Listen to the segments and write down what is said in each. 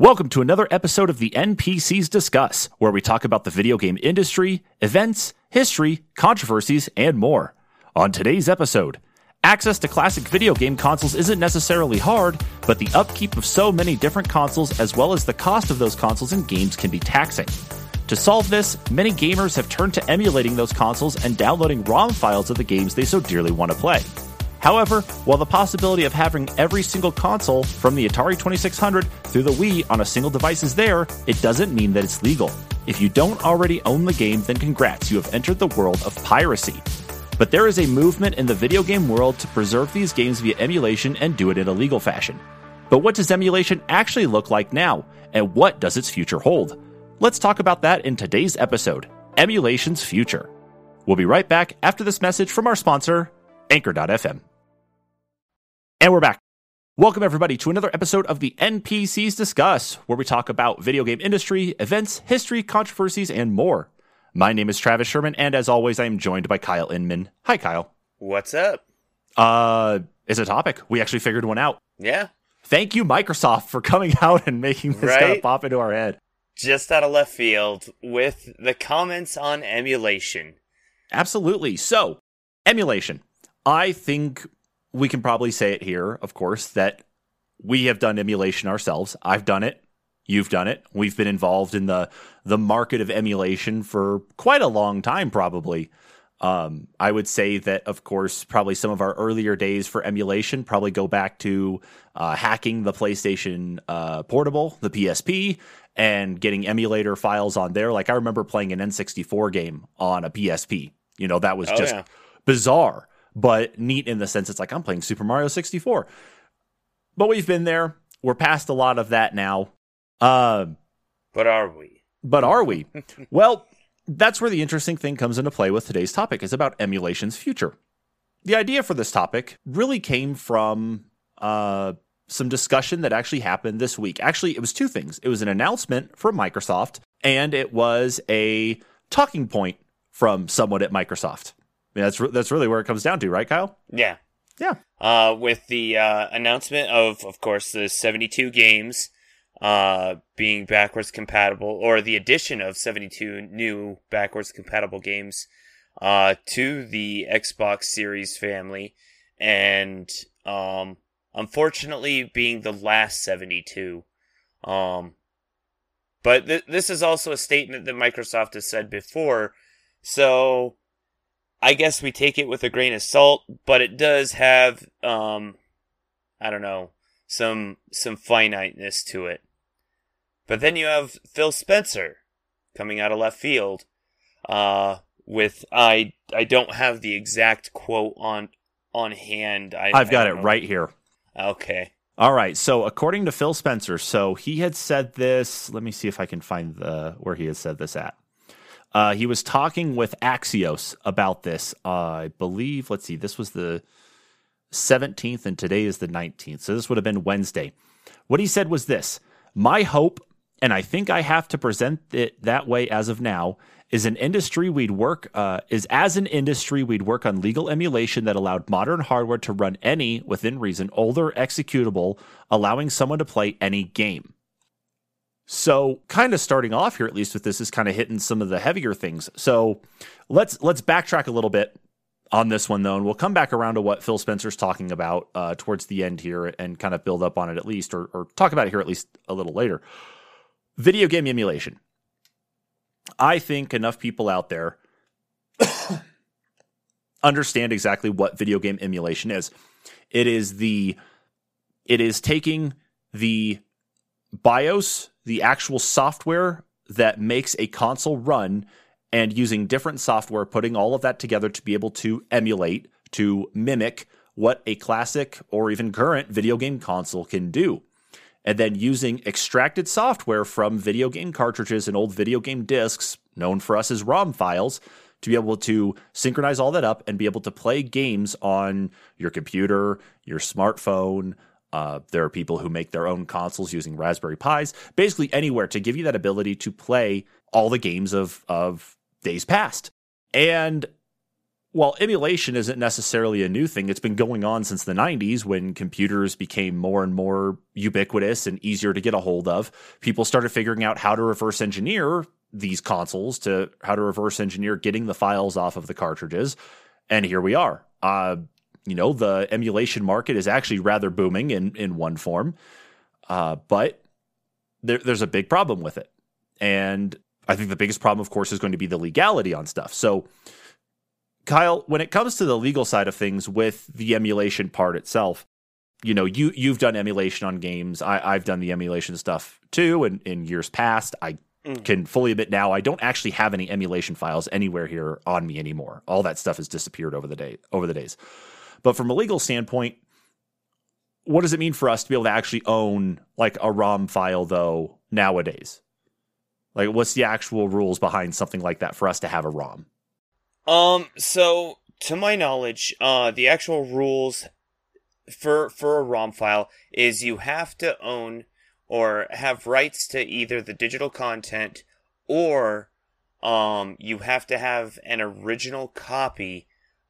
Welcome to another episode of the NPCs Discuss, where we talk about the video game industry, events, history, controversies, and more. On today's episode, access to classic video game consoles isn't necessarily hard, but the upkeep of so many different consoles as well as the cost of those consoles and games can be taxing. To solve this, many gamers have turned to emulating those consoles and downloading ROM files of the games they so dearly want to play. However, while the possibility of having every single console from the Atari 2600 through the Wii on a single device is there, it doesn't mean that it's legal. If you don't already own the game, then congrats, you have entered the world of piracy. But there is a movement in the video game world to preserve these games via emulation and do it in a legal fashion. But what does emulation actually look like now, and what does its future hold? Let's talk about that in today's episode Emulation's Future. We'll be right back after this message from our sponsor, Anchor.fm. And we're back. Welcome, everybody, to another episode of the NPCs Discuss, where we talk about video game industry, events, history, controversies, and more. My name is Travis Sherman, and as always, I am joined by Kyle Inman. Hi, Kyle. What's up? Uh, is a topic. We actually figured one out. Yeah. Thank you, Microsoft, for coming out and making this Right? kind of pop into our head. Just out of left field with the comments on emulation. Absolutely. So, emulation. I think we can probably say it here, of course, that we have done emulation ourselves. I've done it. You've done it. We've been involved in the the market of emulation for quite a long time, probably. Um, I would say that, of course, probably some of our earlier days for emulation probably go back to uh, hacking the PlayStation uh, Portable, the PSP, and getting emulator files on there. Like I remember playing an N64 game on a PSP. You know, that was Oh, just yeah. bizarre, but neat in the sense it's like I'm playing Super Mario 64. But we've been there. We're past a lot of that now. Uh, But are we? but are we? well, that's where the interesting thing comes into play with today's topic is about emulation's future. The idea for this topic really came from uh, some discussion that actually happened this week. Actually, it was two things. It was an announcement from Microsoft, and it was a talking point from someone at Microsoft. I mean, that's re- that's really where it comes down to, right, Kyle? Yeah. Yeah. Uh, with the uh, announcement of, of course, the 72 games uh, being backwards compatible, or the addition of 72 new backwards compatible games uh, to the Xbox Series family, and um, unfortunately being the last 72. Um, but th- this is also a statement that Microsoft has said before, so I guess we take it with a grain of salt, but it does have um I don't know, some some finiteness to it. But then you have Phil Spencer coming out of left field uh with I I don't have the exact quote on on hand. I, I've got it know. right here. Okay. All right. So according to Phil Spencer, so he had said this. Let me see if I can find the where he had said this at. Uh, he was talking with Axios about this. Uh, I believe. Let's see. This was the seventeenth, and today is the nineteenth. So this would have been Wednesday. What he said was this: My hope, and I think I have to present it that way as of now, is an industry we'd work uh, is as an industry we'd work on legal emulation that allowed modern hardware to run any within reason older executable, allowing someone to play any game. So, kind of starting off here, at least with this, is kind of hitting some of the heavier things. So, let's let's backtrack a little bit on this one though, and we'll come back around to what Phil Spencer's talking about uh, towards the end here, and kind of build up on it at least, or, or talk about it here at least a little later. Video game emulation. I think enough people out there understand exactly what video game emulation is. It is the it is taking the BIOS, the actual software that makes a console run, and using different software, putting all of that together to be able to emulate, to mimic what a classic or even current video game console can do. And then using extracted software from video game cartridges and old video game discs, known for us as ROM files, to be able to synchronize all that up and be able to play games on your computer, your smartphone, uh, there are people who make their own consoles using Raspberry Pis, basically anywhere to give you that ability to play all the games of of days past. And while emulation isn't necessarily a new thing, it's been going on since the 90s when computers became more and more ubiquitous and easier to get a hold of. People started figuring out how to reverse engineer these consoles to how to reverse engineer getting the files off of the cartridges. And here we are. Uh, you know, the emulation market is actually rather booming in, in one form, uh, but there, there's a big problem with it. And I think the biggest problem, of course, is going to be the legality on stuff. So, Kyle, when it comes to the legal side of things with the emulation part itself, you know, you you've done emulation on games. I, have done the emulation stuff too, and in years past, I mm. can fully admit now I don't actually have any emulation files anywhere here on me anymore. All that stuff has disappeared over the day over the days. But from a legal standpoint, what does it mean for us to be able to actually own like a ROM file though nowadays? Like, what's the actual rules behind something like that for us to have a ROM? Um, so to my knowledge, uh, the actual rules for for a ROM file is you have to own or have rights to either the digital content or um, you have to have an original copy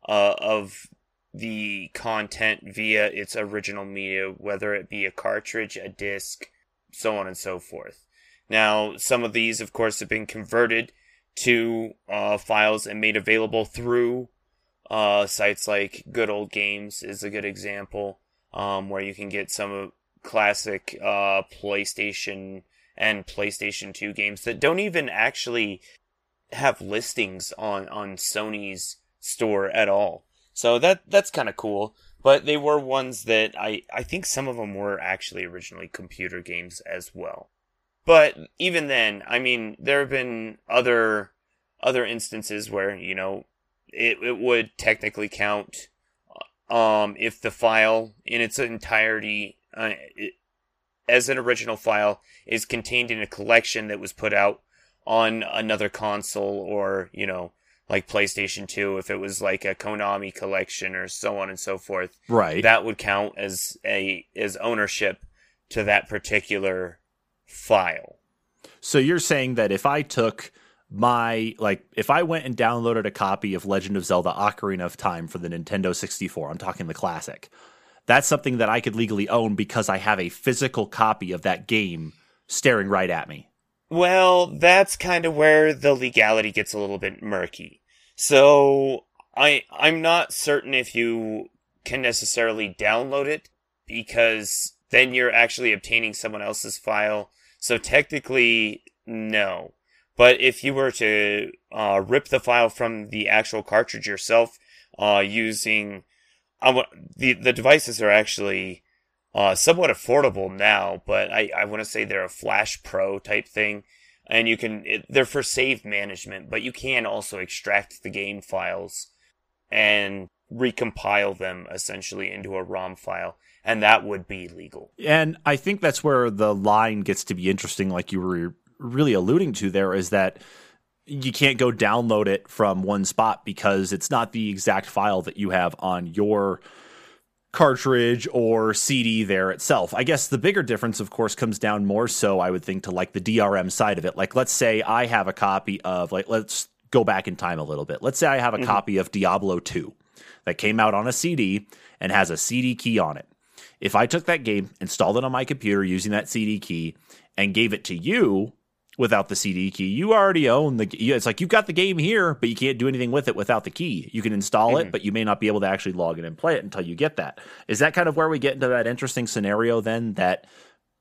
uh, of the content via its original media, whether it be a cartridge, a disc, so on and so forth. Now, some of these, of course, have been converted to uh, files and made available through uh, sites like Good Old Games is a good example, um, where you can get some classic uh, PlayStation and PlayStation 2 games that don't even actually have listings on, on Sony's store at all. So that that's kind of cool. But they were ones that I, I think some of them were actually originally computer games as well. But even then, I mean, there have been other other instances where you know it it would technically count um, if the file in its entirety uh, it, as an original file is contained in a collection that was put out on another console or you know like PlayStation 2 if it was like a Konami collection or so on and so forth right that would count as a as ownership to that particular file. So you're saying that if I took my like if I went and downloaded a copy of Legend of Zelda Ocarina of Time for the Nintendo 64, I'm talking the classic. That's something that I could legally own because I have a physical copy of that game staring right at me. Well, that's kind of where the legality gets a little bit murky. So, I I'm not certain if you can necessarily download it because then you're actually obtaining someone else's file so technically, no. But if you were to uh, rip the file from the actual cartridge yourself uh, using uh, the the devices are actually uh, somewhat affordable now, but I, I want to say they're a Flash Pro type thing, and you can it, they're for save management, but you can also extract the game files and recompile them essentially into a ROM file and that would be legal. And I think that's where the line gets to be interesting, like you were really alluding to there, is that you can't go download it from one spot because it's not the exact file that you have on your cartridge or CD there itself. I guess the bigger difference, of course, comes down more so, I would think, to like the DRM side of it. Like, let's say I have a copy of, like, let's go back in time a little bit. Let's say I have a mm-hmm. copy of Diablo 2 that came out on a CD and has a CD key on it. If I took that game, installed it on my computer using that CD key, and gave it to you without the CD key, you already own the. It's like you've got the game here, but you can't do anything with it without the key. You can install mm-hmm. it, but you may not be able to actually log in and play it until you get that. Is that kind of where we get into that interesting scenario then? That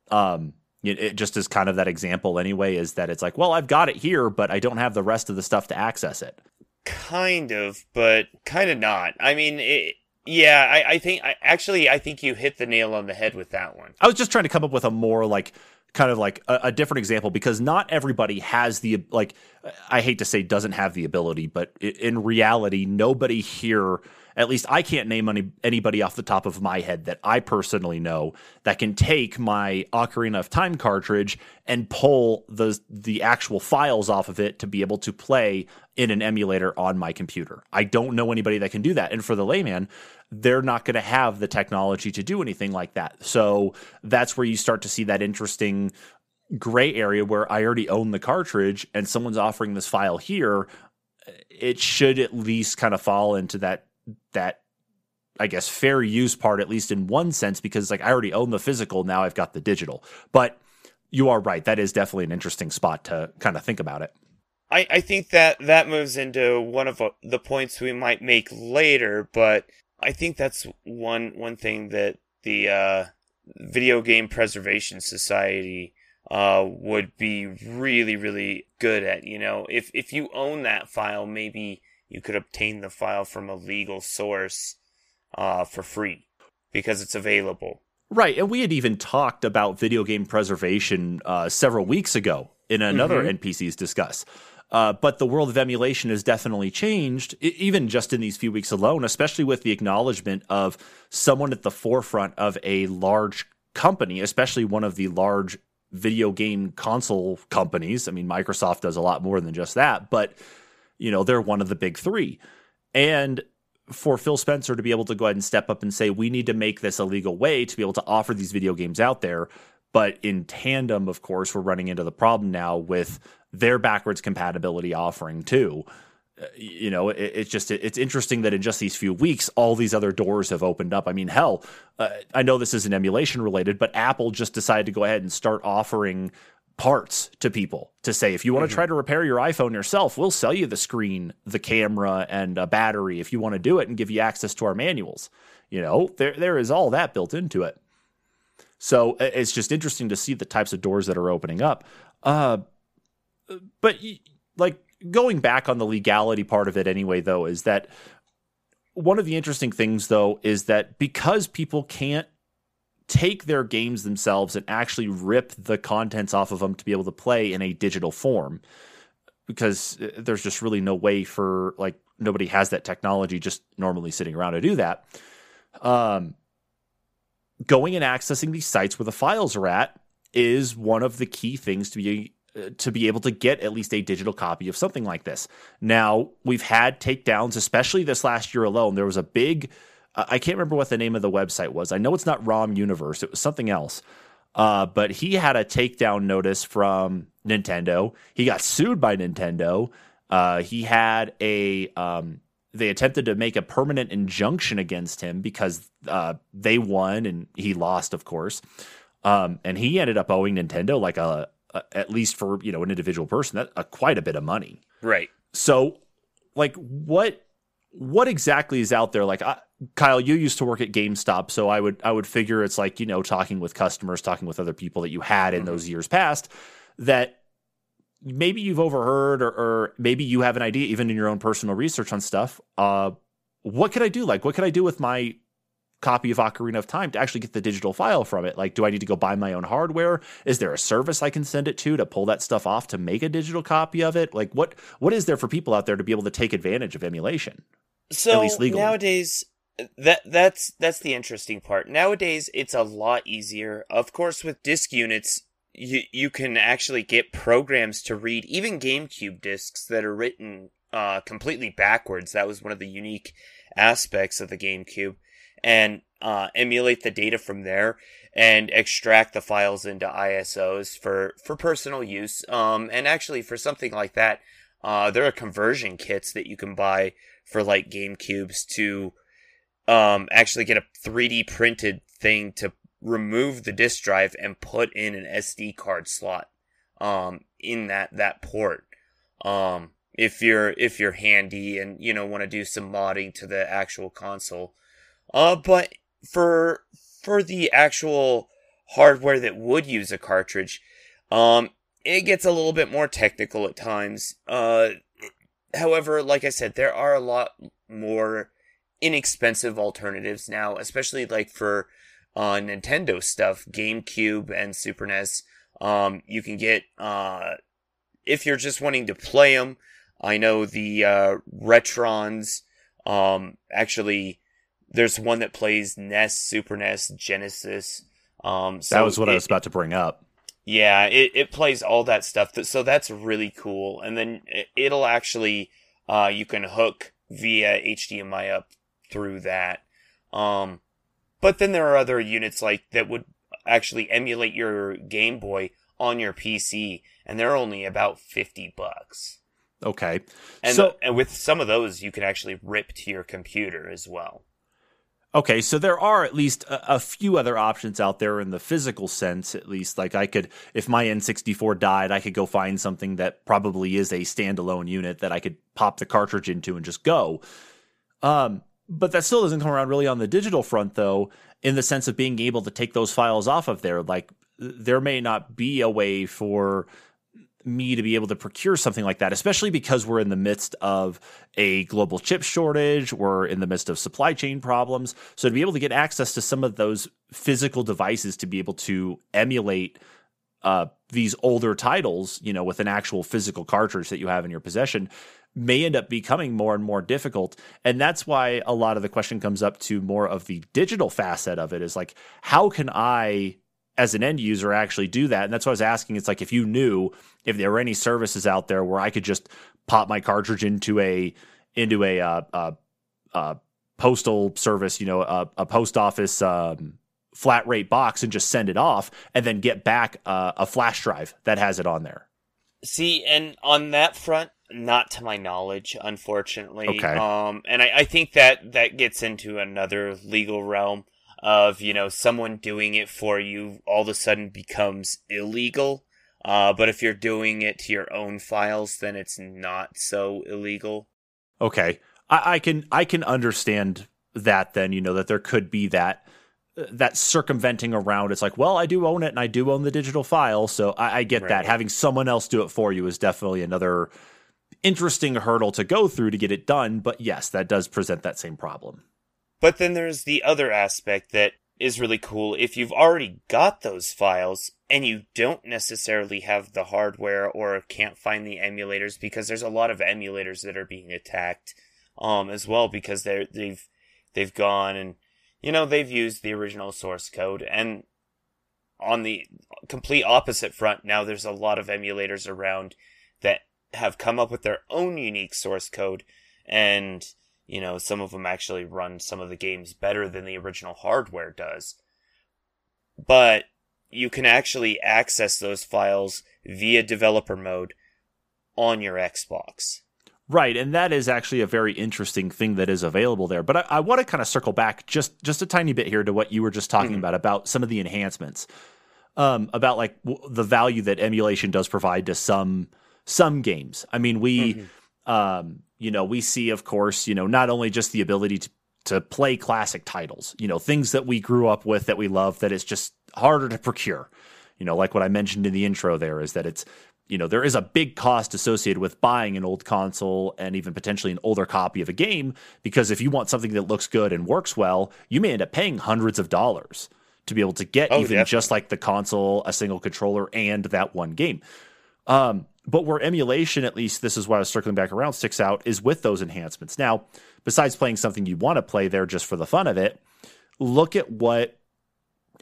um, it just is kind of that example anyway. Is that it's like, well, I've got it here, but I don't have the rest of the stuff to access it. Kind of, but kind of not. I mean, it, yeah, I, I think I, actually I think you hit the nail on the head with that one. I was just trying to come up with a more like kind of like a, a, different example because not everybody has the like I hate to say doesn't have the ability, but in reality, nobody here at least I can't name any, anybody off the top of my head that I personally know that can take my Ocarina of Time cartridge and pull the the actual files off of it to be able to play in an emulator on my computer. I don't know anybody that can do that. And for the layman, they're not going to have the technology to do anything like that. So that's where you start to see that interesting gray area where I already own the cartridge and someone's offering this file here it should at least kind of fall into that that I guess fair use part at least in one sense because like I already own the physical now I've got the digital. But you are right that is definitely an interesting spot to kind of think about it. I, I think that that moves into one of uh, the points we might make later but I think that's one one thing that the uh, video game preservation society uh, would be really really good at you know? If if you own that file maybe you could obtain the file from a legal source uh, for free because it's available. Right, and we had even talked about video game preservation uh, several weeks ago in another mm-hmm. NPCs discuss. Uh, but the world of emulation has definitely changed, even just in these few weeks alone, especially with the acknowledgement of someone at the forefront of a large company, especially one of the large video game console companies. I mean, Microsoft does a lot more than just that, but you know, they're one of the big three. And for Phil Spencer to be able to go ahead and step up and say, we need to make this a legal way to be able to offer these video games out there. But in tandem, of course, we're running into the problem now with their backwards compatibility offering too. Uh, you know, it, it's just it's interesting that in just these few weeks, all these other doors have opened up. I mean, hell, uh, I know this isn't emulation related, but Apple just decided to go ahead and start offering parts to people to say if you want to mm-hmm. try to repair your iPhone yourself, we'll sell you the screen, the camera, and a battery if you want to do it and give you access to our manuals. You know, there there is all that built into it. So it's just interesting to see the types of doors that are opening up. Uh, but like going back on the legality part of it anyway, though, is that one of the interesting things though is that because people can't take their games themselves and actually rip the contents off of them to be able to play in a digital form because uh, there's just really no way for like nobody has that technology just normally sitting around to do that um, going and accessing these sites where the files are at is one of the key things to be uh, to be able to get at least a digital copy of something like this. Now, we've had takedowns, especially this last year alone. There was a big I can't remember what the name of the website was. I know it's not ROM Universe. It was something else. Uh, but he had a takedown notice from Nintendo. He got sued by Nintendo. Uh, he had a um, they attempted to make a permanent injunction against him because uh, they won and he lost, of course. Um, and he ended up owing Nintendo like a, a, at least for you know an individual person that a, quite a bit of money. Right. So, like, what what exactly is out there? Like, I, Kyle, you used to work at GameStop, so I would I would figure it's like you know talking with customers, talking with other people that you had in mm-hmm. those years past that maybe you've overheard or, or, maybe you have an idea even in your own personal research on stuff. Uh, what could I do? Like, what could I do with my copy of Ocarina of Time to actually get the digital file from it? Like, do I need to go buy my own hardware? Is there a service I can send it to to pull that stuff off to make a digital copy of it? Like, what what is there for people out there to be able to take advantage of emulation? So nowadays, that that's that's the interesting part. Nowadays, it's a lot easier. Of course, with disk units, you you can actually get programs to read even GameCube discs that are written uh, completely backwards. That was one of the unique aspects of the GameCube, and uh, emulate the data from there and extract the files into ISOs for for personal use. Um, and actually, for something like that, uh, there are conversion kits that you can buy for like GameCubes to um, actually get a 3D printed thing to remove the disk drive and put in an SD card slot um, in that that port. Um, if you're if you're handy and you know want to do some modding to the actual console. Uh, but for for the actual hardware that would use a cartridge, um, it gets a little bit more technical at times. Uh, however, like I said, there are a lot more inexpensive alternatives now, especially like for uh, Nintendo stuff, GameCube and Super NES. Um, you can get uh, if you're just wanting to play them. I know the uh, Retrons. Um, actually, there's one that plays NES, Super NES, Genesis. Um, so that was what it, I was about to bring up. Yeah, it, it plays all that stuff. So that's really cool. And then it'll actually, uh, you can hook via HDMI up through that. Um, but then there are other units like that would actually emulate your Game Boy on your PC, and they're only about 50 bucks. Okay. And, so, and with some of those, you can actually rip to your computer as well. Okay, so there are at least a, a, few other options out there in the physical sense, at least. Like I could, if my N64 died, I could go find something that probably is a standalone unit that I could pop the cartridge into and just go. Um, but that still doesn't come around really on the digital front, though, in the sense of being able to take those files off of there. Like there may not be a way for me to be able to procure something like that, especially because we're in the midst of a global chip shortage, we're in the midst of supply chain problems. So to be able to get access to some of those physical devices to be able to emulate uh, these older titles, you know, with an actual physical cartridge that you have in your possession, may end up becoming more and more difficult. And that's why a lot of the question comes up to more of the digital facet of it is like, how can I as an end user actually do that. And that's what I was asking. It's like if you knew if there were any services out there where I could just pop my cartridge into a into a uh, uh, uh, postal service, you know, a, a post office um, flat rate box, and just send it off, and then get back uh, a flash drive that has it on there. See, and on that front, not to my knowledge, unfortunately. Okay. Um, and I, I think that that gets into another legal realm of you know someone doing it for you all of a sudden becomes illegal. Uh, but if you're doing it to your own files, then it's not so illegal. Okay, I, I can I can understand that. Then you know that there could be that that circumventing around. It's like, well, I do own it and I do own the digital file, so I, I get right. that. Having someone else do it for you is definitely another interesting hurdle to go through to get it done. But yes, that does present that same problem. But then there's the other aspect that is really cool. If you've already got those files and you don't necessarily have the hardware or can't find the emulators, because there's a lot of emulators that are being attacked, um, as well, because they're, they've, they've gone and, you know, they've used the original source code and on the complete opposite front, now there's a lot of emulators around that have come up with their own unique source code and you know, some of them actually run some of the games better than the original hardware does. But you can actually access those files via developer mode on your Xbox. Right, and that is actually a very interesting thing that is available there. But I, I want to kind of circle back just just a tiny bit here to what you were just talking mm-hmm. about about some of the enhancements, um, about like w- the value that emulation does provide to some some games. I mean, we mm-hmm. Um, you know, we see, of course, you know, not only just the ability to to play classic titles, you know, things that we grew up with that we love that it's just harder to procure. You know, like what I mentioned in the intro there is that it's you know, there is a big cost associated with buying an old console and even potentially an older copy of a game because if you want something that looks good and works well, you may end up paying hundreds of dollars to be able to get oh, even definitely. just like the console, a single controller, and that one game. Um, but where emulation, at least this is why I was circling back around, sticks out is with those enhancements. Now, besides playing something you want to play there just for the fun of it, look at what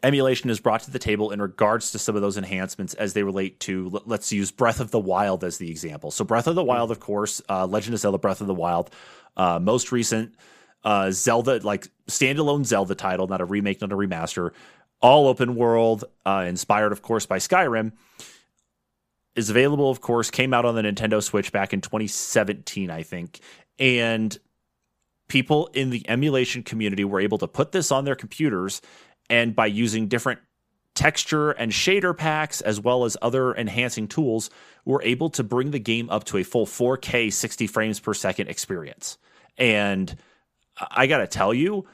emulation has brought to the table in regards to some of those enhancements as they relate to let's use breath of the wild as the example so breath of the wild of course uh, legend of zelda breath of the wild uh, most recent uh, zelda like standalone zelda title not a remake not a remaster all open world uh, inspired of course by skyrim is available, of course, came out on the Nintendo Switch back in 2017, I think. And people in the emulation community were able to put this on their computers and by using different texture and shader packs as well as other enhancing tools were able to bring the game up to a full 4K 60 frames per second experience. And I got to tell you,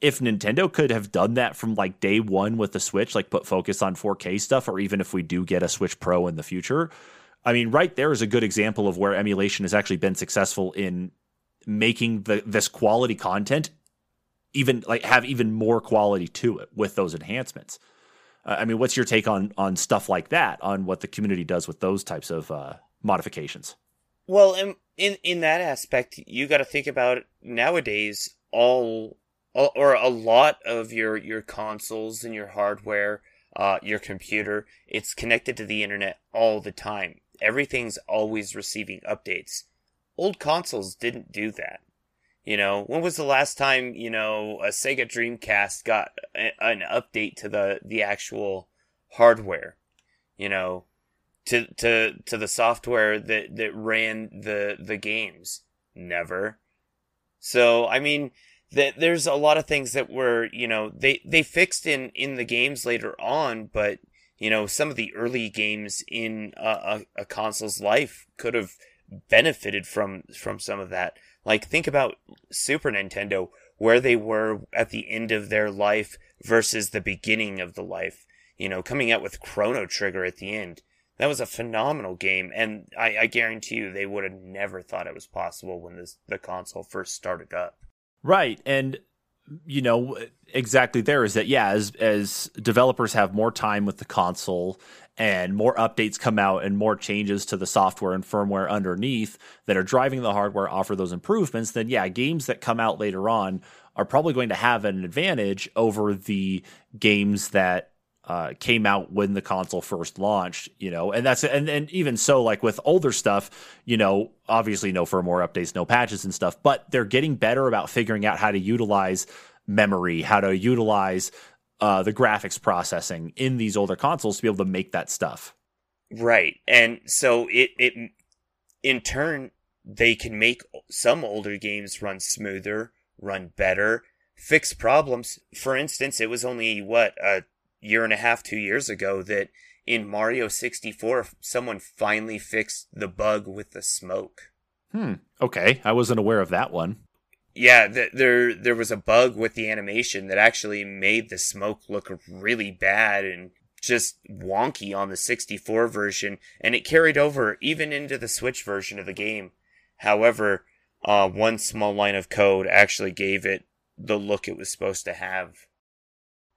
if Nintendo could have done that from like day one with the Switch, like put focus on 4K stuff, or even if we do get a Switch Pro in the future, I mean, right there is a good example of where emulation has actually been successful in making the this quality content even like have even more quality to it with those enhancements. Uh, I mean, what's your take on on stuff like that? On what the community does with those types of uh, modifications? Well, in in, in that aspect, you got to think about nowadays. All or a lot of your your consoles and your hardware, uh, your computer, it's connected to the internet all the time. Everything's always receiving updates. Old consoles didn't do that. You know, when was the last time you know a Sega Dreamcast got a, an update to the the actual hardware? You know, to to to the software that that ran the the games? Never. So I mean, that there's a lot of things that were you know they they fixed in in the games later on, but you know some of the early games in a, a, a console's life could have benefited from from some of that. Like think about Super Nintendo, where they were at the end of their life versus the beginning of the life. You know, coming out with Chrono Trigger at the end. That was a phenomenal game, and I, I guarantee you they would have never thought it was possible when this, the console first started up. Right, and you know exactly there is that yeah as as developers have more time with the console and more updates come out and more changes to the software and firmware underneath that are driving the hardware offer those improvements then yeah games that come out later on are probably going to have an advantage over the games that uh, came out when the console first launched, you know, and that's and and even so, like with older stuff, you know, obviously no firmware updates, no patches and stuff, but they're getting better about figuring out how to utilize memory, how to utilize uh, the graphics processing in these older consoles to be able to make that stuff. Right, and so it it in turn they can make some older games run smoother, run better, fix problems. For instance, it was only what a year and a half, two years ago that in Mario 64, someone finally fixed the bug with the smoke. Hmm. Okay. I wasn't aware of that one. Yeah, th- there there was a bug with the animation that actually made the smoke look really bad and just wonky on the 64 version, and it carried over even into the Switch version of the game. However, uh, one small line of code actually gave it the look it was supposed to have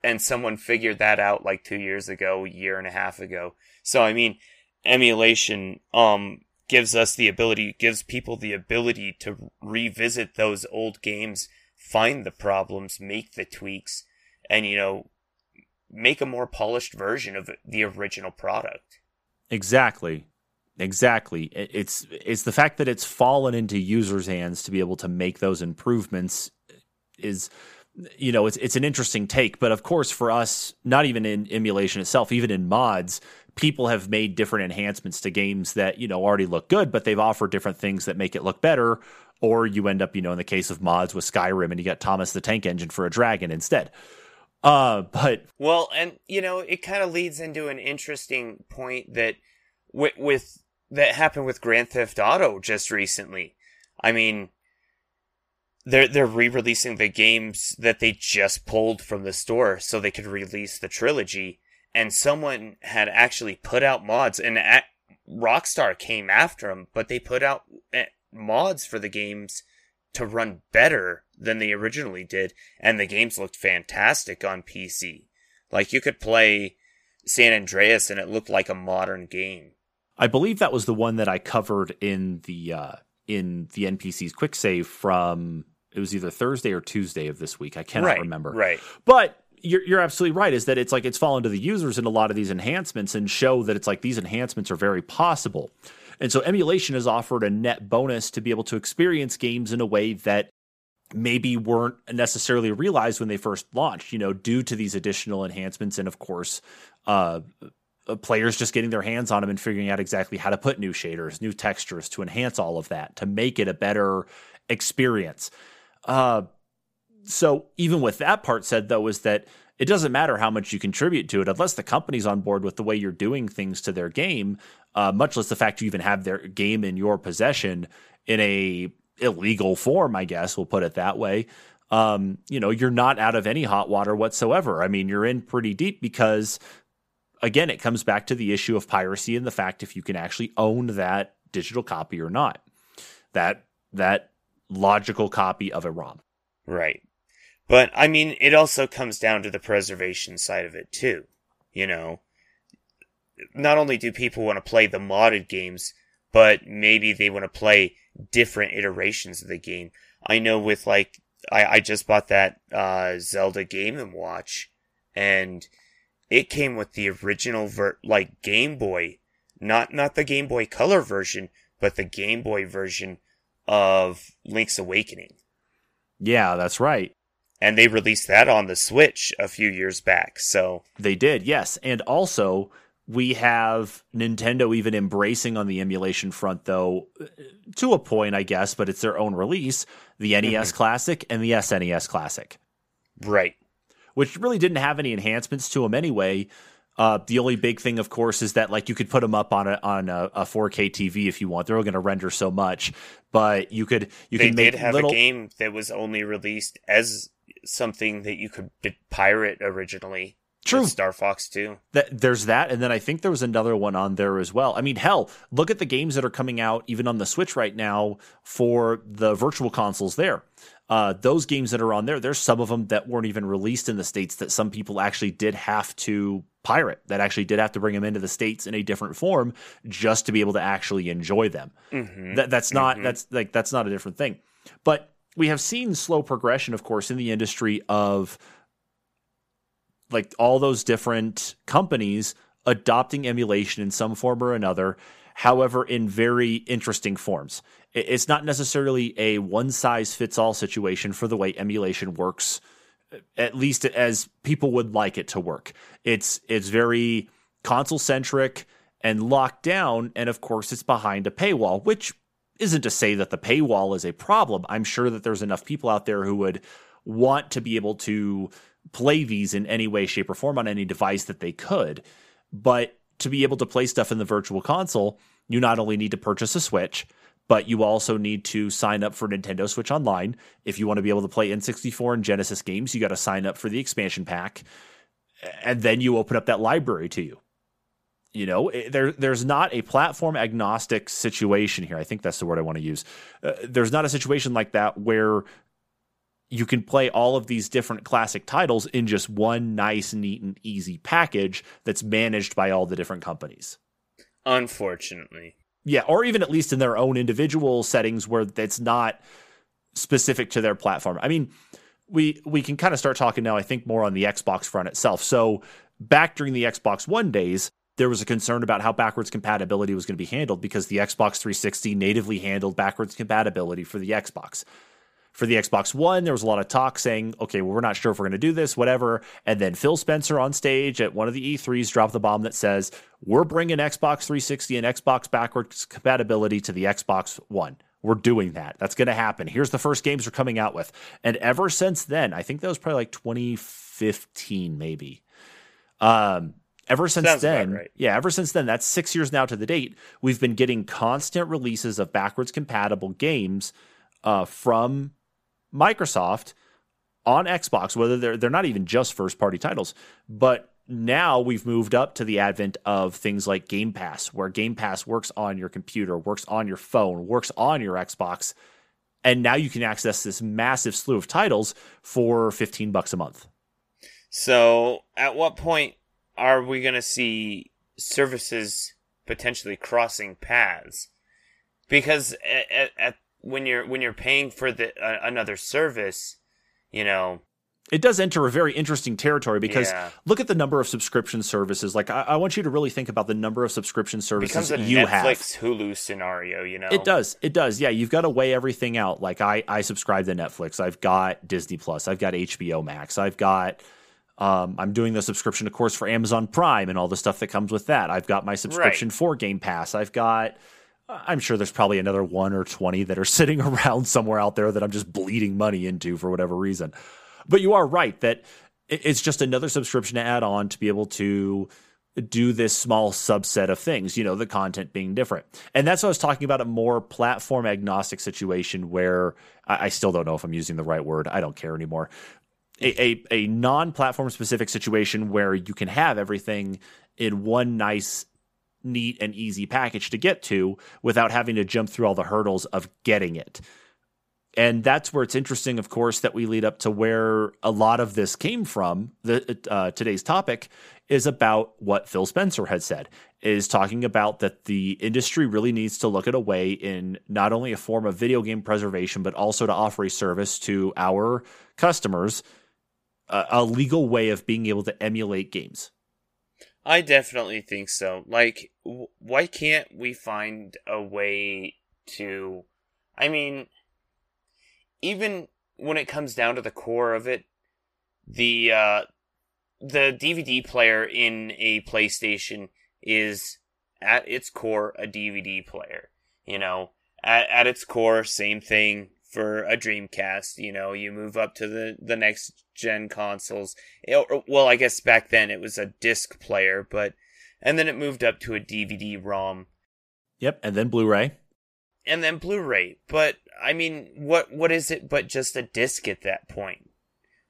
and someone figured that out like two years ago, year and a half ago. So I mean, emulation um gives us the ability, gives people the ability to revisit those old games, find the problems, make the tweaks, and you know, make a more polished version of the original product. Exactly. Exactly. It's it's the fact that it's fallen into users' hands to be able to make those improvements is you know, it's it's an interesting take, but of course, for us, not even in emulation itself, even in mods, people have made different enhancements to games that you know already look good, but they've offered different things that make it look better. Or you end up, you know, in the case of mods with Skyrim, and you got Thomas the Tank Engine for a dragon instead. Uh, but well, and you know, it kind of leads into an interesting point that with, with that happened with Grand Theft Auto just recently. I mean, they're they're re-releasing the games that they just pulled from the store so they could release the trilogy. And someone had actually put out mods and at, Rockstar came after them but they put out eh, mods for the games to run better than they originally did and the games looked fantastic on PC like you could play San Andreas and it looked like a modern game. I believe that was the one that I covered in the uh in the NPC's quick save from it was either Thursday or Tuesday of this week. I cannot right, remember. Right. But you're, you're absolutely right. Is that it's like it's fallen to the users in a lot of these enhancements and show that it's like these enhancements are very possible. And so emulation has offered a net bonus to be able to experience games in a way that maybe weren't necessarily realized when they first launched, you know, due to these additional enhancements and of course, uh, uh players just getting their hands on them and figuring out exactly how to put new shaders, new textures to enhance all of that, to make it a better experience. Uh, so even with that part said, though, is that it doesn't matter how much you contribute to it unless the company's on board with the way you're doing things to their game. Uh, much less the fact you even have their game in your possession in a illegal form, I guess we'll put it that way. Um, you know, you're not out of any hot water whatsoever. I mean, you're in pretty deep because, again, it comes back to the issue of piracy and the fact if you can actually own that digital copy or not. That that logical copy of a ROM. Right. But I mean, it also comes down to the preservation side of it too. You know, not only do people want to play the modded games, but maybe they want to play different iterations of the game. I know with like, I, I just bought that uh, Zelda Game and Watch, and it came with the original ver- like Game Boy, not not the Game Boy Color version, but the Game Boy version of Link's Awakening. Yeah, that's right. And they released that on the Switch a few years back. So they did, yes. And also, We have Nintendo even embracing on the emulation front, though, to a point, I guess, but it's their own release the NES mm-hmm. Classic and the SNES Classic. Right. Which really didn't have any enhancements to them anyway. Uh, the only big thing, of course, is that like you could put them up on a on a, a 4K TV if you want. They're going to render so much, but you could you they can make did have little... a game that was only released as something that you could pirate originally. True. Star Fox 2. That there's that, and then I think there was another one on there as well. I mean, hell, look at the games that are coming out even on the Switch right now for the virtual consoles. There, uh, those games that are on there, there's some of them that weren't even released in the states that some people actually did have to pirate. That actually did have to bring them into the states in a different form just to be able to actually enjoy them. Mm-hmm. That, that's not mm-hmm. that's like that's not a different thing, but we have seen slow progression, of course, in the industry of like all those different companies adopting emulation in some form or another, however, in very interesting forms. It's not necessarily a one size fits all situation for the way emulation works, at least as people would like it to work. It's it's very console centric and locked down, and of course, it's behind a paywall, which isn't to say that the paywall is a problem. I'm sure that there's enough people out there who would want to be able to play these in any way, shape, or form on any device that they could. But to be able to play stuff in the virtual console, you not only need to purchase a Switch, but you also need to sign up for Nintendo Switch Online. If you want to be able to play N64 and Genesis games, you got to sign up for the expansion pack. And then you open up that library to you. You know, there there's not a platform agnostic situation here. I think that's the word I want to use. Uh, there's not a situation like that where you can play all of these different classic titles in just one nice, neat, and easy package that's managed by all the different companies. Unfortunately. Yeah, or even at least in their own individual settings where it's not specific to their platform. I mean, we we can kind of start talking now, I think, more on the Xbox front itself. So back during the Xbox One days, there was a concern about how backwards compatibility was going to be handled because the Xbox 360 natively handled backwards compatibility for the Xbox for the Xbox One, there was a lot of talk saying, okay, well, we're not sure if we're going to do this, whatever. And then Phil Spencer on stage at one of the E3s dropped the bomb that says, we're bringing Xbox 360 and Xbox backwards compatibility to the Xbox One. We're doing that. That's going to happen. Here's the first games we're coming out with. And ever since then, I think that was probably like 2015, maybe. Um, ever since Sounds then, right. yeah, ever since then, that's six years now to the date. We've been getting constant releases of backwards compatible games uh, from Microsoft on Xbox, whether they're they're not even just first party titles, but now we've moved up to the advent of things like Game Pass, where Game Pass works on your computer, works on your phone, works on your Xbox, and now you can access this massive slew of titles for 15 bucks a month. So, at what point are we going to see services potentially crossing paths? Because at, at, when you're when you're paying for the uh, another service, you know, it does enter a very interesting territory because yeah. look at the number of subscription services. Like I, I, want you to really think about the number of subscription services you Netflix, have. Hulu scenario, you know. It does. It does. Yeah, you've got to weigh everything out. Like I, I subscribe to Netflix. I've got Disney Plus. I've got HBO Max. I've got. Um, I'm doing the subscription, of course, for Amazon Prime and all the stuff that comes with that. I've got my subscription right. for Game Pass. I've got I'm sure there's probably another one or 20 that are sitting around somewhere out there that I'm just bleeding money into for whatever reason. But you are right that it's just another subscription to add on to be able to do this small subset of things, you know, the content being different. And that's what I was talking about a more platform agnostic situation where I, still don't know if I'm using the right word. I don't care anymore. A, a, a non platform specific situation where you can have everything in one nice neat and easy package to get to without having to jump through all the hurdles of getting it. And that's where it's interesting, of course, that we lead up to where a lot of this came from. The, uh, today's topic is about what Phil Spencer had said, is talking about that the industry really needs to look at a way in not only a form of video game preservation, but also to offer a service to our customers, a legal way of being able to emulate games. I definitely think so. Like, why can't we find a way to. I mean, even when it comes down to the core of it, the uh, the DVD player in a PlayStation is at its core a DVD player. You know, at, at its core, same thing for a Dreamcast. You know, you move up to the, the next gen consoles. It, well, I guess back then it was a disc player, but, and then it moved up to a DVD ROM. Yep, and then Blu ray. And then Blu ray. But, I mean, what what is it but just a disc at that point?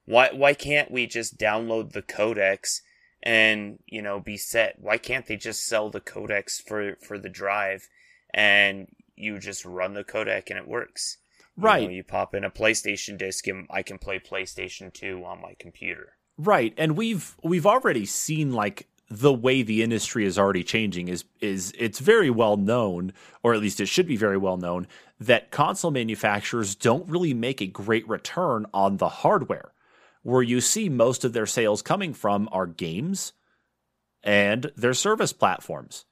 Why why can't we just download the codecs and you know be set? Why can't they just sell the codecs for for the drive and you just run the codec and it works? Right. You, know, you pop in a PlayStation disc and I can play PlayStation 2 on my computer. Right. And we've we've already seen like the way the industry is already changing is is it's very well known or at least it should be very well known that console manufacturers don't really make a great return on the hardware where you see most of their sales coming from are games and their service platforms.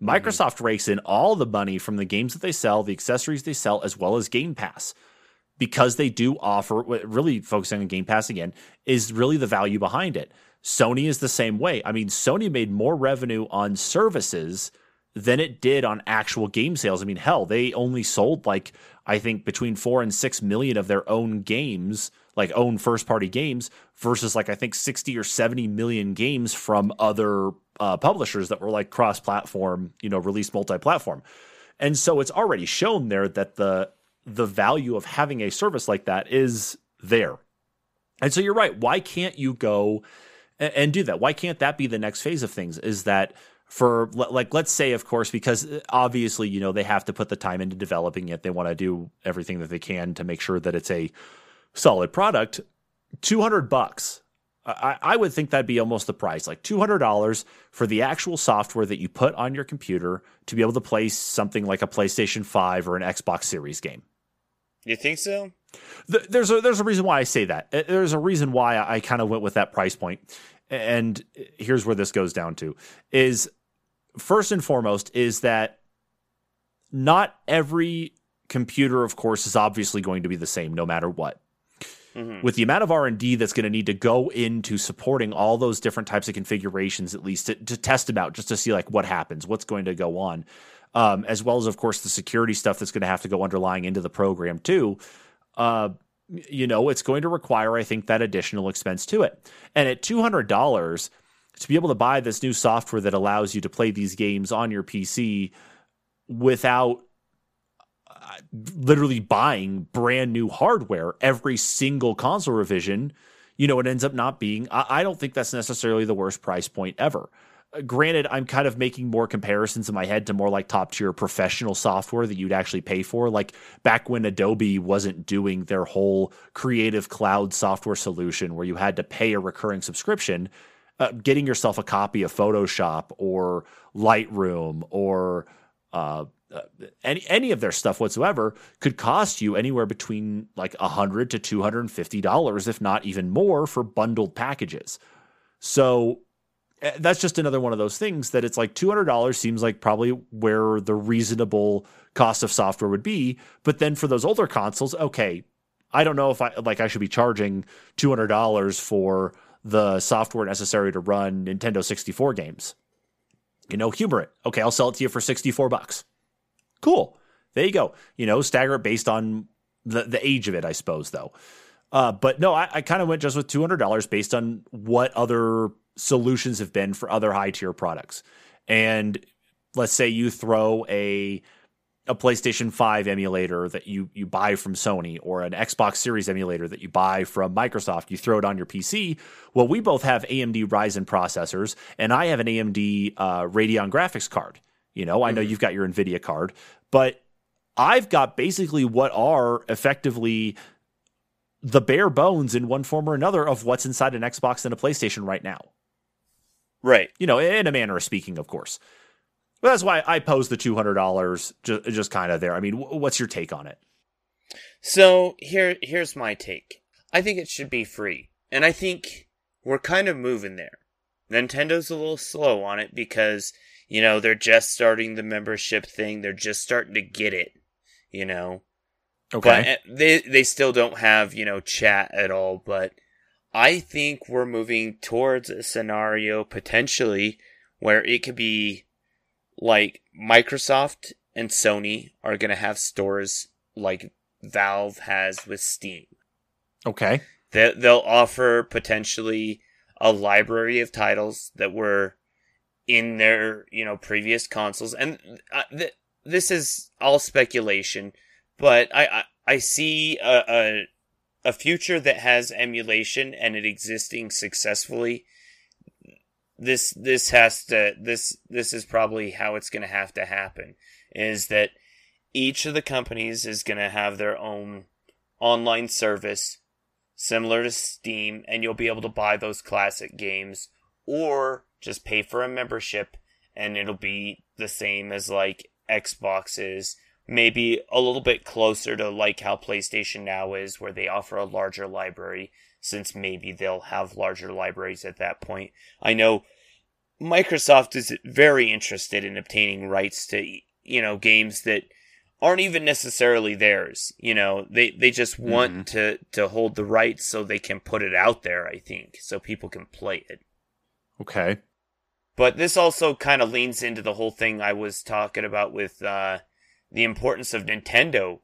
Mm-hmm. Microsoft mm-hmm. rakes in all the money from the games that they sell, the accessories they sell, as well as Game Pass. Because they do offer, really focusing on Game Pass again, is really the value behind it. Sony is the same way. I mean, Sony made more revenue on services than it did on actual game sales. I mean, hell, they only sold like, I think, between four and six million of their own games like own first party games versus like I think 60 or 70 million games from other uh, publishers that were like cross platform, you know, released multi platform. And so it's already shown there that the the value of having a service like that is there. And so you're right. Why can't you go and, and do that? Why can't that be the next phase of things? Is that for like let's say of course because uh, obviously you know they have to put the time into developing it they want to do everything that they can to make sure that it's a solid product, 200 bucks. I, I would think that'd be almost the price, like $200 for the actual software that you put on your computer to be able to play something like a PlayStation 5 or an Xbox Series game. You think so? There's a there's a reason why I say that. Uh, there's a reason why I kind of went with that price point. And here's where this goes down to is first and foremost is that not every computer of course is obviously going to be the same no matter what. Mm-hmm. With the amount of R and D that's going to need to go into supporting all those different types of configurations, at least to, to test them out, just to see like what happens, what's going to go on, um, as well as of course the security stuff that's going to have to go underlying into the program too. Uh, you know, it's going to require, I think, that additional expense to it. And at two hundred dollars to be able to buy this new software that allows you to play these games on your PC without literally buying brand new hardware every single console revision, you know, it ends up not being. I, I don't think that's necessarily the worst price point ever. Uh, granted, I'm kind of making more comparisons in my head to more like top tier professional software that you'd actually pay for. Like back when Adobe wasn't doing their whole creative cloud software solution where you had to pay a recurring subscription. Uh, getting yourself a copy of Photoshop or Lightroom or uh, uh, any any of their stuff whatsoever could cost you anywhere between like a hundred to two hundred and fifty dollars, if not even more, for bundled packages. So that's just another one of those things that it's like two hundred dollars seems like probably where the reasonable cost of software would be. But then for those older consoles, okay, I don't know if I like I should be charging two hundred dollars for the software necessary to run Nintendo sixty four games. You know, humor it. Okay, I'll sell it to you for sixty four bucks. Cool. There you go. You know, stagger it based on the the age of it, I suppose, though. Uh, but no, I, I kind of went just with two hundred dollars based on what other solutions have been for other high tier products. And let's say you throw a a PlayStation 5 emulator that you you buy from Sony or an Xbox Series emulator that you buy from Microsoft, you throw it on your PC. Well, we both have AMD Ryzen processors, and I have an AMD uh, Radeon graphics card. You know, I know mm-hmm. you've got your NVIDIA card, but I've got basically what are effectively the bare bones in one form or another of what's inside an Xbox and a PlayStation right now. Right. You know, in a manner of speaking, of course. But that's why I posed the $200 just, just kind of there. I mean, what's your take on it? So here, here's my take. I think it should be free. And I think we're kind of moving there. Nintendo's a little slow on it because you know, they're just starting the membership thing. They're just starting to get it, you know. Okay. But eh, they they still don't have, you know, chat at all, but I think we're moving towards a scenario potentially where it could be like Microsoft and Sony are going to have stores like Valve has with Steam. Okay. They, they'll offer potentially a library of titles that were in their, you know, previous consoles. And uh, th- this is all speculation, but I, I, I see a, a, a future that has emulation and it existing successfully this this has to this this is probably how it's going to have to happen is that each of the companies is going to have their own online service similar to Steam and you'll be able to buy those classic games or just pay for a membership and it'll be the same as like Xbox is maybe a little bit closer to like how PlayStation now is where they offer a larger library since maybe they'll have larger libraries at that point. I know Microsoft is very interested in obtaining rights to, you know, games that aren't even necessarily theirs. You know, they, they just want mm-hmm. to, to hold the rights so they can put it out there, I think, so people can play it. Okay. But this also kind of leans into the whole thing I was talking about with uh, the importance of Nintendo,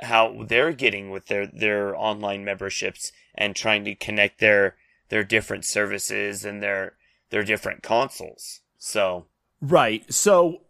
how they're getting with their, their online memberships and trying to connect their their different services and their their different consoles. So right. So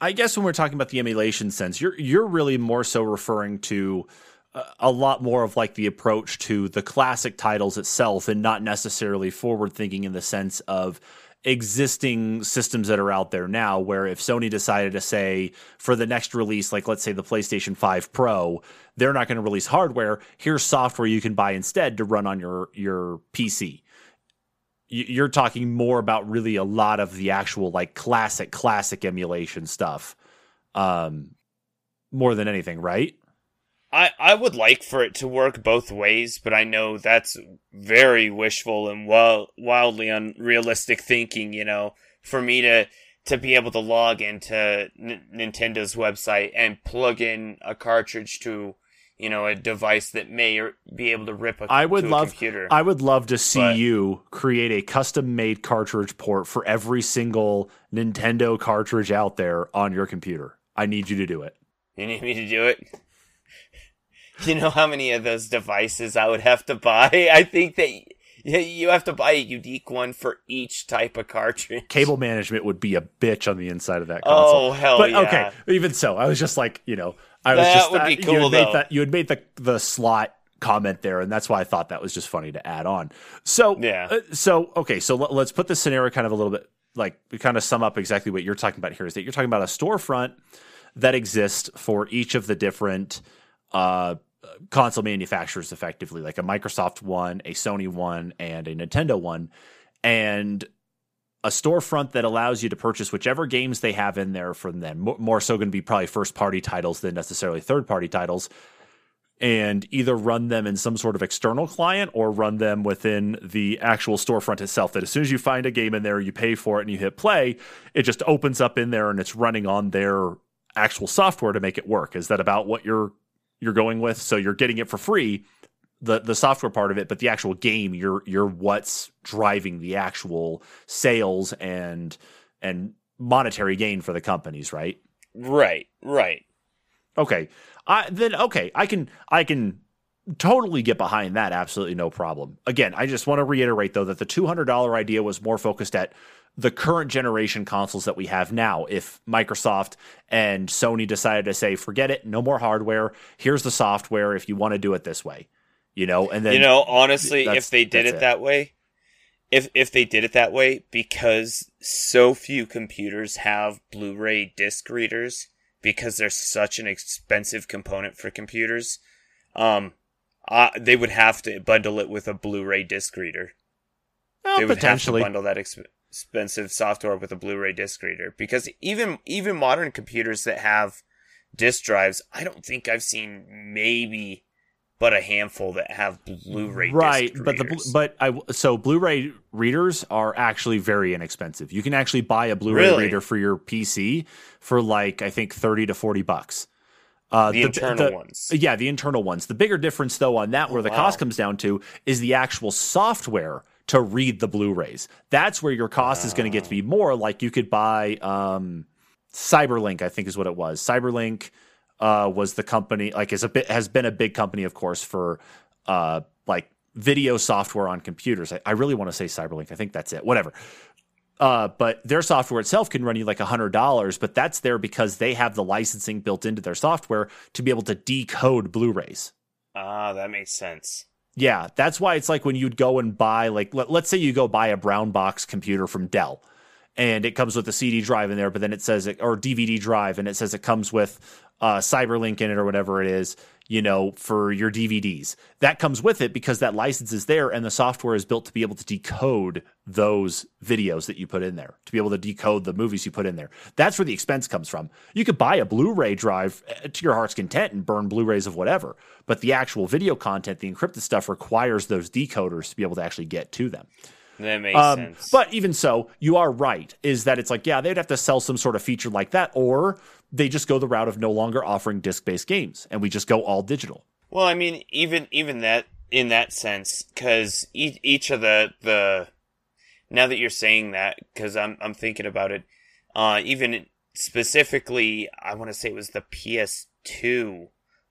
I guess when we're talking about the emulation sense, you're you're really more so referring to uh, a lot more of like the approach to the classic titles itself and not necessarily forward thinking in the sense of existing systems that are out there now where if Sony decided to say for the next release like let's say the PlayStation 5 Pro they're not going to release hardware. Here's software you can buy instead to run on your your PC you're talking more about really a lot of the actual like classic classic emulation stuff um more than anything right I, I would like for it to work both ways, but I know that's very wishful and well, wildly unrealistic thinking, you know, for me to, to be able to log into N- Nintendo's website and plug in a cartridge to, you know, a device that may be able to rip a, I would love, computer. I would love to see but, you create a custom made cartridge port for every single Nintendo cartridge out there on your computer. I need you to do it. You need me to do it? you know how many of those devices I would have to buy? I think that you have to buy a unique one for each type of cartridge. Cable management would be a bitch on the inside of that console. Oh hell yeah. but, yeah! Okay, even so, I was just like, you know, I was that just would be uh, cool you had though. Made that, you had made the the slot comment there, and that's why I thought that was just funny to add on. So yeah, uh, so okay, so let, let's put the scenario kind of a little bit like we kind of sum up exactly what you're talking about here. Is that you're talking about a storefront that exists for each of the different uh, console manufacturers effectively, like a Microsoft one, a Sony one, and a Nintendo one, and a storefront that allows you to purchase whichever games they have in there from them. More so going to be probably first party titles than necessarily third party titles. And either run them in some sort of external client or run them within the actual storefront itself. That as soon as you find a game in there, you pay for it and you hit play, it just opens up in there and it's running on their actual software to make it work. Is that about what you're you're going with. So you're getting it for free, the the software part of it, but the actual game, you're you're what's driving the actual sales and and monetary gain for the companies, right? Right, right. Okay. I then okay, I can I can totally get behind that absolutely no problem. Again, I just want to reiterate though that the $200 idea was more focused at the current generation consoles that we have now. If Microsoft and Sony decided to say, forget it, no more hardware, here's the software if you want to do it this way. You know, and then You know, honestly, if they did it, it that way, if if they did it that way, because so few computers have Blu-ray disc readers, because they're such an expensive component for computers, um, uh, they would have to bundle it with a Blu-ray disc reader. Well, they would potentially. have to bundle that exp- expensive software with a Blu-ray disc reader because even even modern computers that have disk drives, I don't think I've seen maybe but a handful that have Blu-ray right, but the but I so Blu-ray readers are actually very inexpensive. You can actually buy a Blu-ray really? reader for your PC for like I think thirty to forty bucks. Uh, the, the, internal the, ones. Yeah, the internal ones. The bigger difference, though, on that, where oh, the wow. cost comes down to, is the actual software to read the Blu-rays. That's where your cost is going to get to be more. Like you could buy um, Cyberlink, I think is what it was. Cyberlink uh, was the company, like is a bit has been a big company, of course, for uh, like video software on computers. I, I really want to say Cyberlink. I think that's it. Whatever. Uh, but their software itself can run you like hundred dollars, but that's there because they have the licensing built into their software to be able to decode Blu-rays. Ah, that makes sense. Yeah, that's why it's like when you'd go and buy like let, us say you go buy a brown box computer from Dell and it comes with a CD drive in there, but then it says it or DVD drive and it says it comes with uh, Cyberlink in it or whatever it is, you know, for your DVDs. That comes with it because that license is there and the software is built to be able to decode those videos that you put in there, to be able to decode the movies you put in there. That's where the expense comes from. You could buy a Blu ray drive uh, to your heart's content and burn Blu rays of whatever, but the actual video content, the encrypted stuff, requires those decoders to be able to actually get to them. That makes um, sense. But even so, you are right, is that it's like, yeah, they'd have to sell some sort of feature like that, or they just go the route of no longer offering disc based games and we just go all digital. Well, I mean, even even that in that sense, because each, each of the the now that you're saying that, because I'm I'm thinking about it, uh, even specifically, I want to say it was the PS2.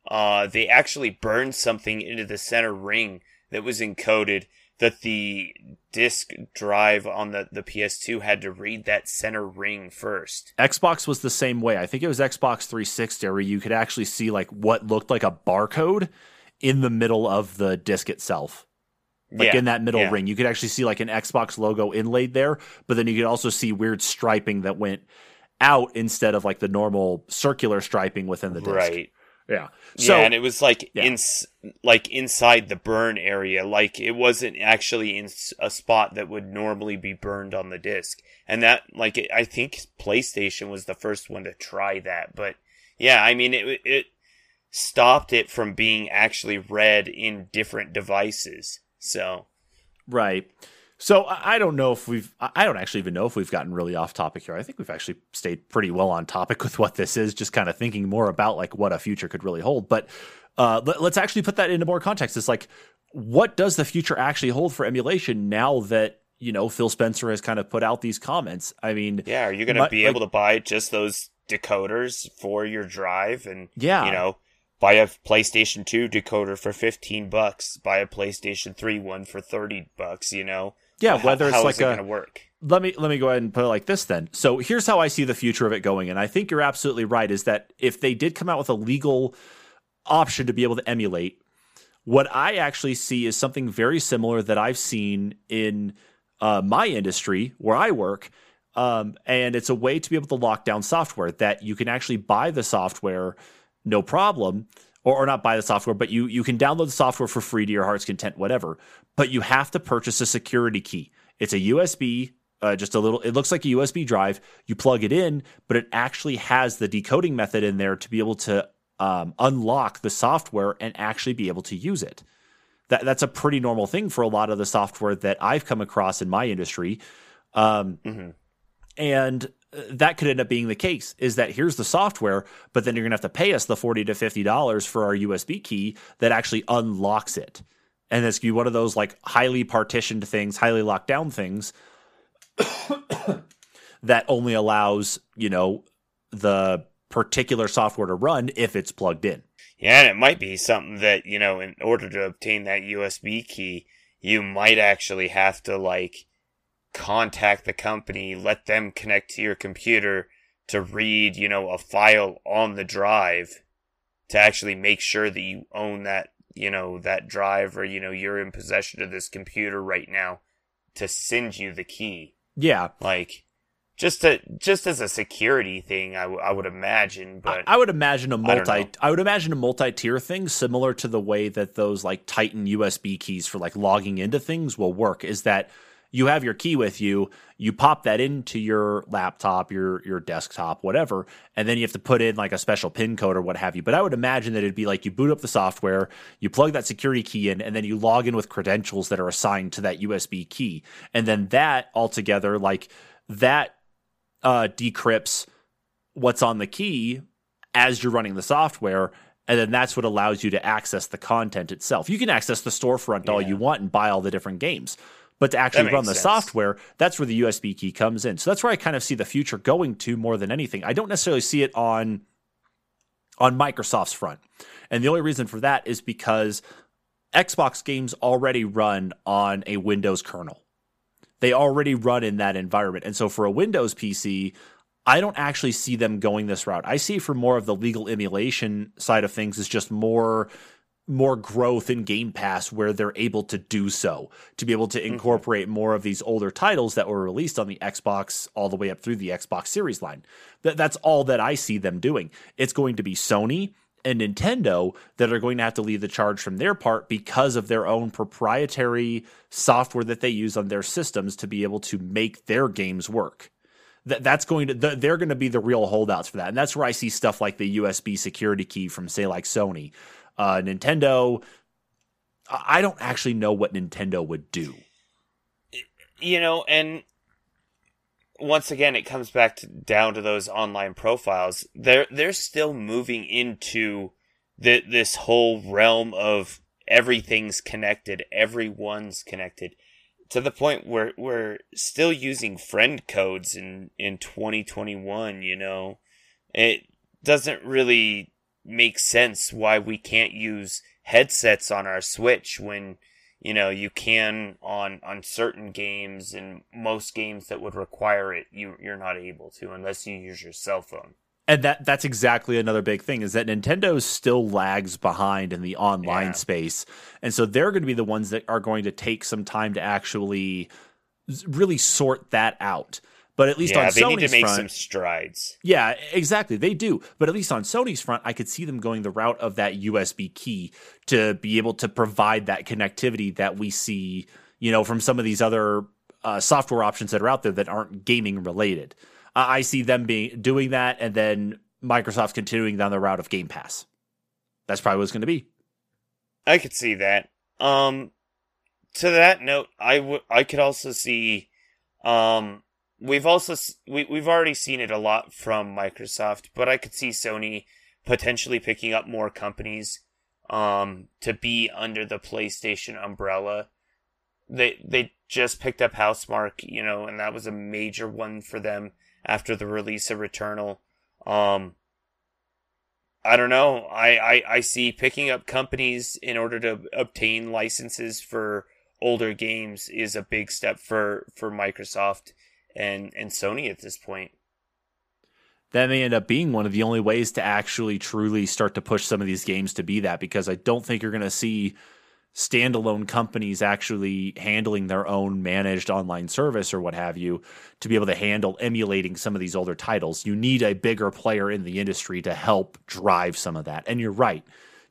Uh, they actually burned something into the center ring that was encoded that the disk drive on the, the PS2 had to read that center ring first. Xbox was the same way. I think it was Xbox 360 where you could actually see like what looked like a barcode in the middle of the disc itself. Like yeah, in that middle yeah. ring, you could actually see like an Xbox logo inlaid there, but then you could also see weird striping that went out instead of like the normal circular striping within the disc. Right. Yeah. So, yeah, and it was like yeah. in like inside the burn area, like it wasn't actually in a spot that would normally be burned on the disc. And that like I think PlayStation was the first one to try that, but yeah, I mean it it stopped it from being actually read in different devices. So Right. So I don't know if we've, I don't actually even know if we've gotten really off topic here. I think we've actually stayed pretty well on topic with what this is, just kind of thinking more about like what a future could really hold. But uh, let, us actually put that into more context. It's like, what does the future actually hold for emulation now that, you know, Phil Spencer has kind of put out these comments? I mean, yeah, are you going to be like, able to buy just those decoders for your drive and, yeah, you know, buy a PlayStation 2 decoder for 15 bucks, buy a PlayStation 3 one for 30 bucks, you know? Yeah, whether how, it's like it a work. Let me let me go ahead and put it like this then. So here's how I see the future of it going, and I think you're absolutely right. Is that if they did come out with a legal option to be able to emulate, what I actually see is something very similar that I've seen in uh, my industry where I work. Um, and it's a way to be able to lock down software that you can actually buy the software no problem or, or not buy the software, but you you can download the software for free to your heart's content, whatever. But you have to purchase a security key. It's a USB, uh, just a little. It looks like a USB drive. You plug it in, but it actually has the decoding method in there to be able to um, unlock the software and actually be able to use it. That that's a pretty normal thing for a lot of the software that I've come across in my industry. Um, mm-hmm. And that could end up being the case is that here's the software, but then you're going to have to pay us the 40 to $50 for our USB key that actually unlocks it. And it's going to be one of those like highly partitioned things, highly locked down things that only allows, you know, the particular software to run if it's plugged in. Yeah, and it might be something that, you know, in order to obtain that USB key, you might actually have to like contact the company, let them connect to your computer to read, you know, a file on the drive to actually make sure that you own that, you know, that drive or, you know, you're in possession of this computer right now to send you the key. Yeah. Like, just to just as a security thing, I, w- I would imagine. But I, I would imagine a multi. I, I, would imagine a multi-tier thing, similar to the way that those like Titan USB keys for like logging into things will work. Is that you have your key with you, you pop that into your laptop, your your desktop, whatever, and then you have to put in like a special pin code or what have you. But I would imagine that it'd be like you boot up the software, you plug that security key in, and then you log in with credentials that are assigned to that USB key. And then that altogether, like that uh, decrypts what's on the key as you're running the software and then that's what allows you to access the content itself. You can access the storefront yeah. all you want and buy all the different games, But to actually run the sense. software, that's where the USB key comes in. So that's where I kind of see the future going to more than anything. I don't necessarily see it on on Microsoft's front. And the only reason for that is because Xbox games already run on a Windows kernel. They already run in that environment. And so for a Windows PC, I don't actually see them going this route. I see for more of the legal emulation side of things is just more more growth in Game Pass where they're able to do so, to be able to mm-hmm. incorporate mm-hmm. more of these older titles that were released on the Xbox all the way up through the Xbox Series line. That, that's all that I see them doing. It's going to be Sony and Nintendo that are going to have to lead the charge from their part because of their own proprietary software that they use on their systems to be able to make their games work. That that's going to they're going to be the real holdouts for that, and that's where I see stuff like the USB security key from say like Sony, uh, Nintendo. I don't actually know what Nintendo would do. You know, and once again, it comes back to, down to those online profiles. They're they're still moving into the, this whole realm of everything's connected, everyone's connected, to the point where we're still using friend codes in in 2021. You know, it doesn't really make sense why we can't use headsets on our Switch when you know you can on on certain games and most games that would require it you you're not able to unless you use your cell phone. And that that's exactly another big thing is that Nintendo still lags behind in the online yeah. space. And so they're going to be the ones that are going to take some time to actually really sort that out but at least yeah, on they Sony's need to make front, some strides. Yeah, exactly. They do. But at least on Sony's front, I could see them going the route of that USB key to be able to provide that connectivity that we see, you know, from some of these other uh, software options that are out there that aren't gaming related. Uh, I see them being doing that, and then Microsoft continuing down the route of Game Pass. That's probably what's going to be. I could see that. Um, to that note, I would I could also see um we've also we we've already seen it a lot from Microsoft, but I could see Sony potentially picking up more companies um to be under the PlayStation umbrella. They they just picked up Housemarque, you know, and that was a major one for them after the release of Returnal. Um I don't know. I, I, I see picking up companies in order to obtain licenses for older games is a big step for, for Microsoft and and Sony at this point. That may end up being one of the only ways to actually truly start to push some of these games to be that because I don't think you're going to see standalone companies actually handling their own managed online service or what have you to be able to handle emulating some of these older titles. You need a bigger player in the industry to help drive some of that. And you're right.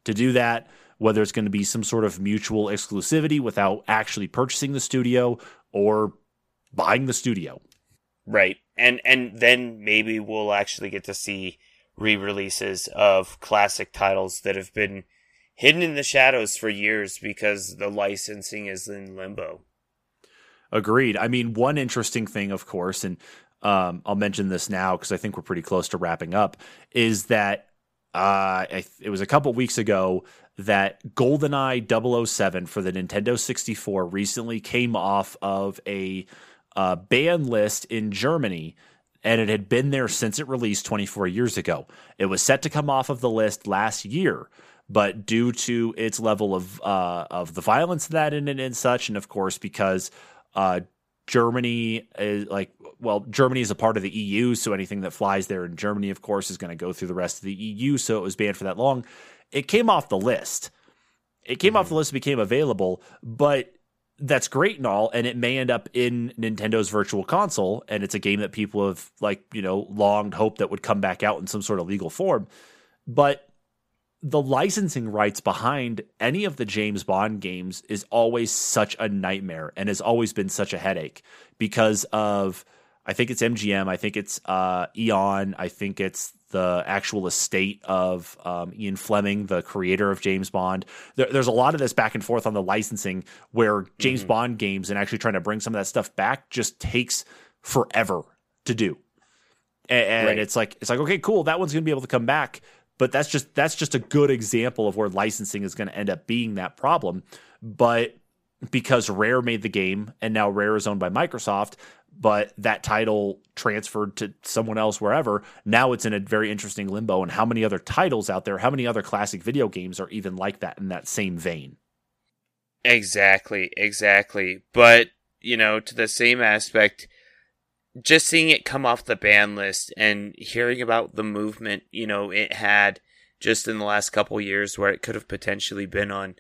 To do that, whether it's going to be some sort of mutual exclusivity without actually purchasing the studio or buying the studio. Right. And and then maybe we'll actually get to see re-releases of classic titles that have been hidden in the shadows for years because the licensing is in limbo. Agreed. I mean, one interesting thing, of course, and um, I'll mention this now because I think we're pretty close to wrapping up, is that uh, it was a couple weeks ago that GoldenEye 007 for the Nintendo 64 recently came off of a uh, ban list in Germany, and it had been there since it released 24 years ago. It was set to come off of the list last year, but due to its level of uh, of the violence that in it and such, and of course because uh, Germany is like well, Germany is a part of the EU, so anything that flies there in Germany, of course, is going to go through the rest of the EU. So it was banned for that long. It came off the list. It came mm-hmm. off the list, became available, but that's great and all, and it may end up in Nintendo's virtual console, and it's a game that people have like, you know, longed hoped that would come back out in some sort of legal form. But the licensing rights behind any of the James Bond games is always such a nightmare and has always been such a headache because of I think it's MGM, I think it's uh, Eon, I think it's the actual estate of um, Ian Fleming, the creator of James Bond. There, there's a lot of this back and forth on the licensing where James mm-hmm. Bond games and actually trying to bring some of that stuff back just takes forever to do. And, and right. it's like it's like okay, cool, that one's going to be able to come back, but that's just that's just a good example of where licensing is going to end up being that problem. But because Rare made the game and now Rare is owned by Microsoft, but that title transferred to someone else wherever. Now it's in a very interesting limbo. And how many other titles out there, how many other classic video games are even like that in that same vein? Exactly, exactly. But, you know, to the same aspect, just seeing it come off the ban list and hearing about the movement, you know, it had just in the last couple years where it could have potentially been on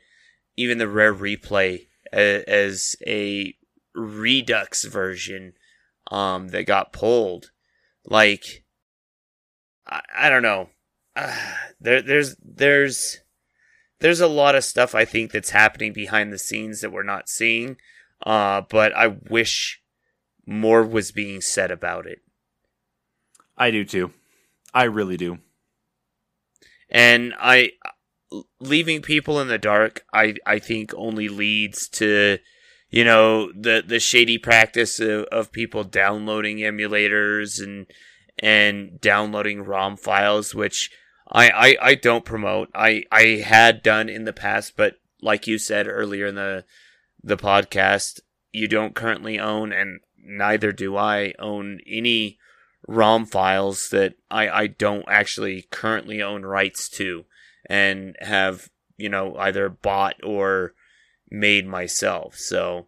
even the rare replay as a redux version um, that got pulled. Like, I, I don't know. Uh, there, there's, there's, there's a lot of stuff I think that's happening behind the scenes that we're not seeing. Uh, but I wish more was being said about it. I do too. I really do. And I, leaving people in the dark, I, I think only leads to, you know, the, the shady practice of, of people downloading emulators and, and downloading ROM files, which I, I, I don't promote. I, I had done in the past, but like you said earlier in the, the podcast, you don't currently own, and neither do I own any ROM files that I, I don't actually currently own rights to and have, you know, either bought or made myself. So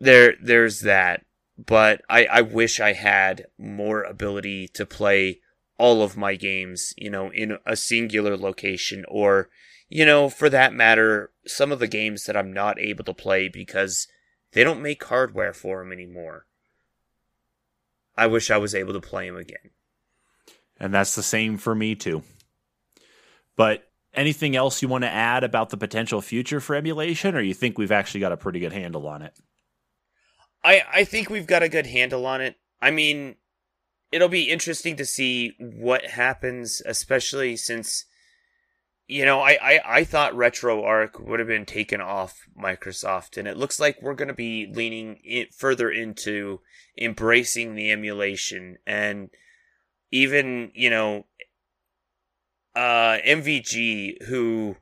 there there's that. But I, I wish I had more ability to play all of my games, you know, in a singular location or, you know, for that matter, some of the games that I'm not able to play because they don't make hardware for them anymore. I wish I was able to play them again. And that's the same for me too. But anything else you want to add about the potential future for emulation, or you think we've actually got a pretty good handle on it? I I think we've got a good handle on it. I mean, it'll be interesting to see what happens, especially since you know, I, I, I thought RetroArch would have been taken off Microsoft, and it looks like we're going to be leaning in, further into embracing the emulation. And even, you know, uh, MVG, who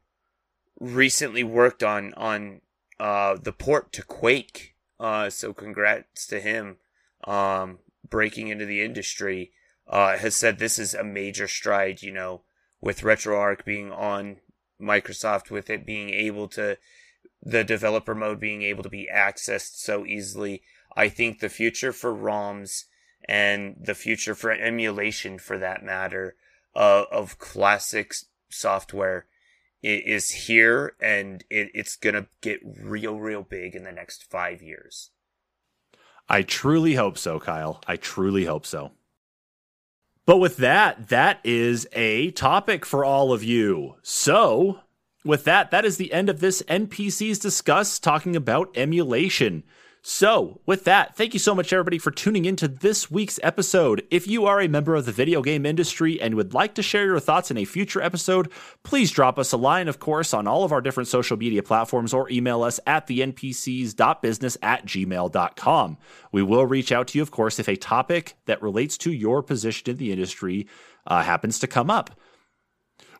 recently worked on on uh, the port to Quake. Uh, so congrats to him, um, breaking into the industry. Uh, has said this is a major stride. You know, with RetroArch being on Microsoft, with it being able to the developer mode being able to be accessed so easily. I think the future for ROMs and the future for emulation, for that matter, uh, of classic software is here and it, it's going to get real, real big in the next five years. I truly hope so, Kyle. I truly hope so. But with that, that is a topic for all of you. So, with that, that is the end of this NPCs Discuss talking about emulation. So, with that, thank you so much, everybody, for tuning into this week's episode. If you are a member of the video game industry and would like to share your thoughts in a future episode, please drop us a line, of course, on all of our different social media platforms or email us at the npcs.business at gmail.com. We will reach out to you, of course, if a topic that relates to your position in the industry uh, happens to come up.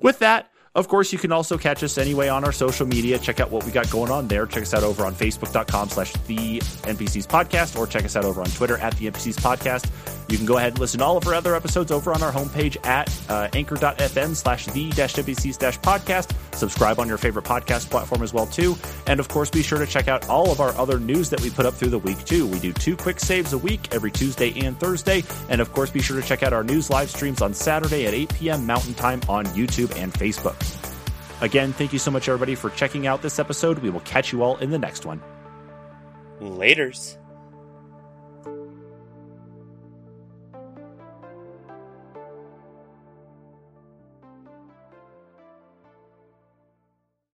With that, of course, you can also catch us anyway on our social media. Check out what we got going on there. Check us out over on Facebook.com slash the NPCs podcast or check us out over on Twitter at the NPCs podcast. You can go ahead and listen to all of our other episodes over on our homepage at uh, anchor.fm slash the NPCs podcast. Subscribe on your favorite podcast platform as well, too. And of course, be sure to check out all of our other news that we put up through the week, too. We do two quick saves a week every Tuesday and Thursday. And of course, be sure to check out our news live streams on Saturday at 8 p.m. Mountain Time on YouTube and Facebook. Again, thank you so much, everybody, for checking out this episode. We will catch you all in the next one. Laters.